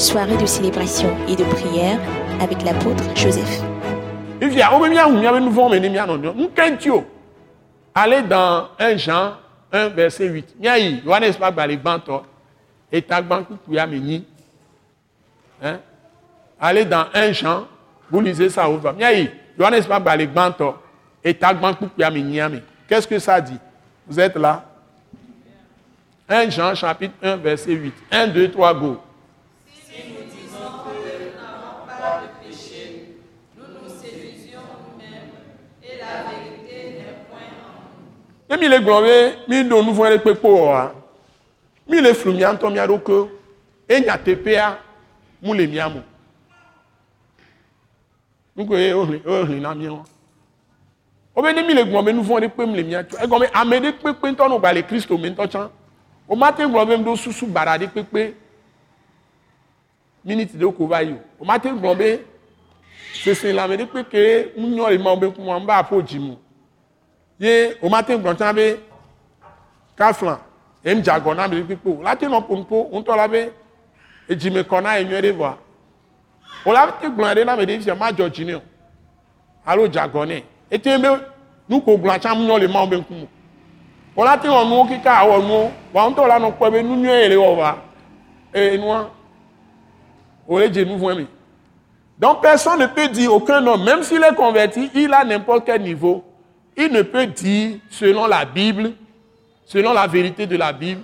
soirée de célébration et de prière avec l'apôtre Joseph. Allez dans 1 Jean 1 verset 8. Nyai, Johannes pas balé banto. Et ta banque pour ya meni. Hein? Allez dans 1 Jean, vous lisez ça au va. Qu'est-ce que ça dit? Vous êtes là? 1 Jean chapitre 1 verset 8. 1 2 3 go. Ne mi le gblɔ be mi ɖo nu vɔ̃ ɖe kpekpe oa mi le flu mia ŋutɔ mia ɖokui e nyateƒea mu le mia me nuko ye wohli wohli na miawo wobe ne mi le gblɔ be nu vɔ̃ ɖe kpe mi le mia tɔ egɔme ame ɖe kpekpe ŋutɔ no gba le kristo me ŋutɔ tsã o ma te gblɔ be mi ɖo susu bara ɖe kpekpe miniti ɖe ko va yi o. O ma te gblɔ be sese lãme ɖe kpekpe ŋunyɔ le ma wo be kuma n ba aƒo dzi mu ma te gblɔ tsã be kaflan em dze agɔ na mi kpekpe o la te nɔ ƒonuƒo ŋutɔ la be edzime kɔ na ye nyuie ɖe vɔa o la te gblɔ ɖe na me ɖe fia ma dzɔ dzi ne o. Alo dze agɔ nɛ ete be nu ko gblɔ tsã nyɔ le ma wo be ŋkume o la te wɔ nuwo kika awɔ nuwo wa ŋutɔ la nɔ kpɔ be nu nyuie le wɔ va eye nua o le dze nu vɔ̃e me donc personne ne peut dire aucun homme même s'il est converti il a n'importe quel niveau il ne peut dire, selon la Bible, selon la vérité de la Bible,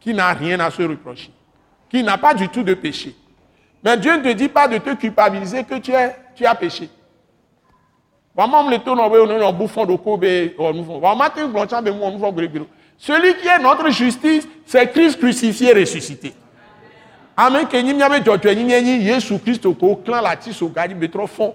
qu'il n'a rien à se reprocher, qu'il n'a pas du tout de péché. Mais Dieu ne te dit pas de te culpabiliser que tu, es, tu as péché. Celui qui est notre justice, c'est Christ crucifié et ressuscité. Amen. Jésus Christ au clan la tisse au trop fond.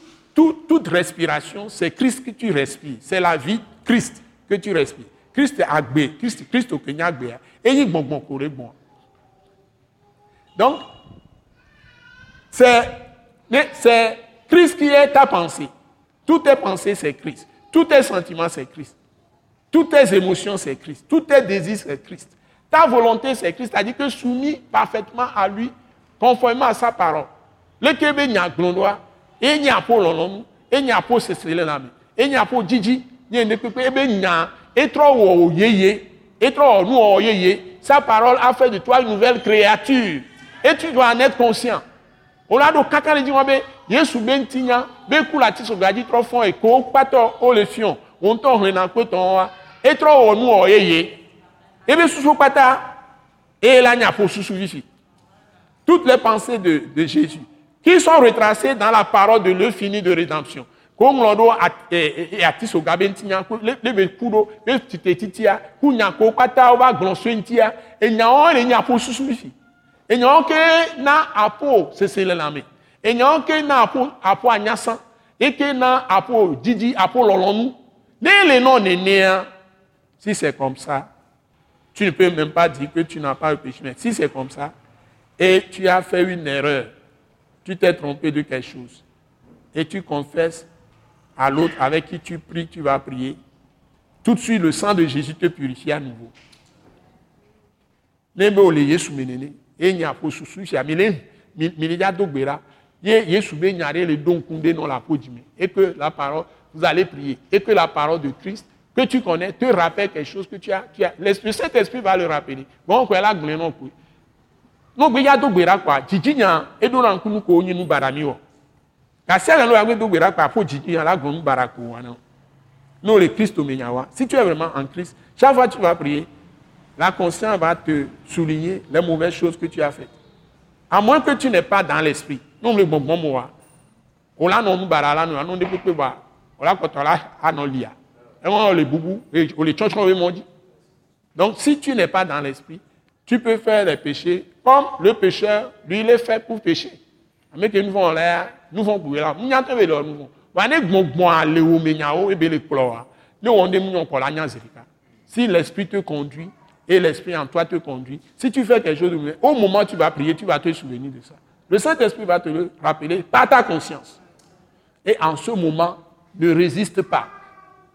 tout, toute respiration, c'est Christ que tu respires. C'est la vie Christ que tu respires. Christ est agbe, Christ, Christ au Kenya agbe. Et il bon bon bon. Donc, c'est, c'est Christ qui est ta pensée. Toutes tes pensées, c'est Christ. Tous tes sentiments, c'est Christ. Toutes tes émotions, c'est Christ. Tous tes désirs, c'est Christ. Ta volonté, c'est Christ. C'est-à-dire que soumis parfaitement à lui, conformément à sa parole. Le Québec n'y a enya po lɔlɔnu enya po sesele la me enya po dzidzi nye ne kpekpe ebe nya etrɔ wɔ yeye etrɔ wɔ nu wɔ yeye sa parole a de toi une nouvelle créature et tu dois être conscient. O kaka le dzi be yesu be ŋuti nya be ku la ti sɔgbɔ adi trɔ fɔn eko kpatɔ o le fiɔn o ŋutɔ hlẽ na kpetɔ wa etrɔ ebe susu kpata eye la susu toutes les pensées de de jésus qui sont retracés dans la parole de l'infini de rédemption. Susu fi enyawo ke na si c'est comme ça tu ne peux même pas dire que tu n'as pas péché. Si c'est comme ça et tu as fait une erreur tu t'es trompé de quelque chose. Et tu confesses à l'autre avec qui tu pries, tu vas prier, tout de suite le sang de Jésus te purifie à nouveau. E non la et que la parole vous allez prier. Et que la parole de Christ que tu connais te rappelle quelque chose que tu as, tu as le Saint-Esprit va le rappeler. Bon, quoi non n'ogbe ya do gbera kpa dzidzinya eɖo na ŋkunu ko wonye nu bara mi wɔ gasi ale no ya gbe do gbera kpa ƒo dzidzinya la gblɔ bara ko wa na. No le kristo me nya wa. Si tu es vraiment en Christ chaque fois tu vas prier la conscience va te souligner les mauvaises choses que tu as faites. À moins que tu n'es pas dans l'esprit. Non le gbɔngbɔn mo wa. O la nɔ nu bara la no ya no de kpekpe wa. O la kɔtɔ la anɔ lia. Ɛwɔn o le bubu o le tsɔtsɔ we mɔ dzi donc si tu n'es pas dans l'esprit tu peux faire des péchés comme le pécheur, lui, il est fait pour pécher. ame ke nu vɔ lɛ nu vɔ gboe la nunyatɔ bɛ lɛ nu vɔ wa ne gbɔngbɔn ale wo me nyawo ebe le de mu nyɔ kɔ la nya zi ɖeka si l'esprit te conduit et l'esprit en toi te conduit si tu fais quelque chose de au moment où tu vas prier tu vas te souvenir de ça. Le saint esprit va te le rappeler par ta conscience. Et en ce moment ne résiste pas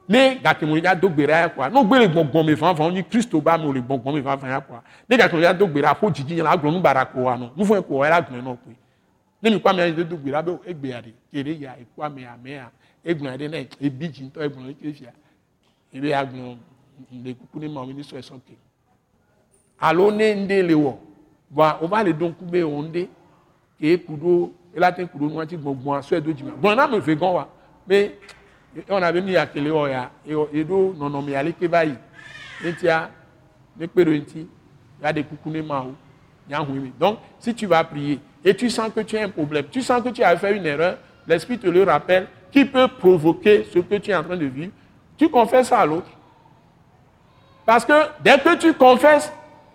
ne gakemoni ya do gbera ya kwa n'ogbe le gbɔngbɔn me fanfan ni kristo ba me o le gbɔngbɔn me fanfan ya kwa ne gakemoni ya do gbera fo dzidzi la agblɔ nu bara ko wa nɔ nufɔ ko wa ya gblɔ nɔ koe ne mi kɔ ame ya do gbera be egbe ya de kele ya ekɔ ame ya ame ya egblɔ ya de ne ebi dzintɔ egblɔ ne ke fia ebe ya gblɔ le kuku ne ma o mi ni sɔ esɔ ke alo ne ŋde le wɔ bɔn o va le do ŋku be o ŋde ke ku do elate ku do nuwati gbɔngbɔn sɔ edo dzima gbɔn na me ve gɔn wa be on avait mis à quelle heure et do non non mais aller que va y etia ne peut enti il y a des coucous mao donc si tu vas prier et tu sens que tu as un problème tu sens que tu as fait une erreur l'esprit te le rappelle qui peut provoquer ce que tu es en train de vivre tu confesses ça à l'autre. Parce que dès que tu confesses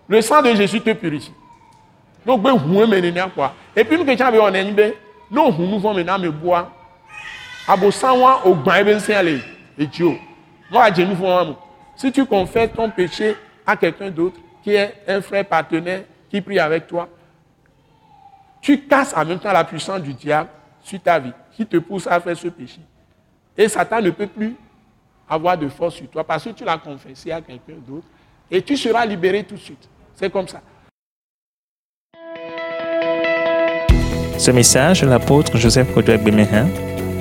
le sang de Jésus te purifie. Donc ben quoi. Et puis que tu avais on est non nous vont maintenant me boire si tu confesses ton péché à quelqu'un d'autre qui est un frère partenaire qui prie avec toi tu casses en même temps la puissance du diable sur ta vie qui te pousse à faire ce péché et Satan ne peut plus avoir de force sur toi parce que tu l'as confessé à quelqu'un d'autre et tu seras libéré tout de suite. C'est comme ça. Ce message l'apôtre Joseph Kodouak Bemehin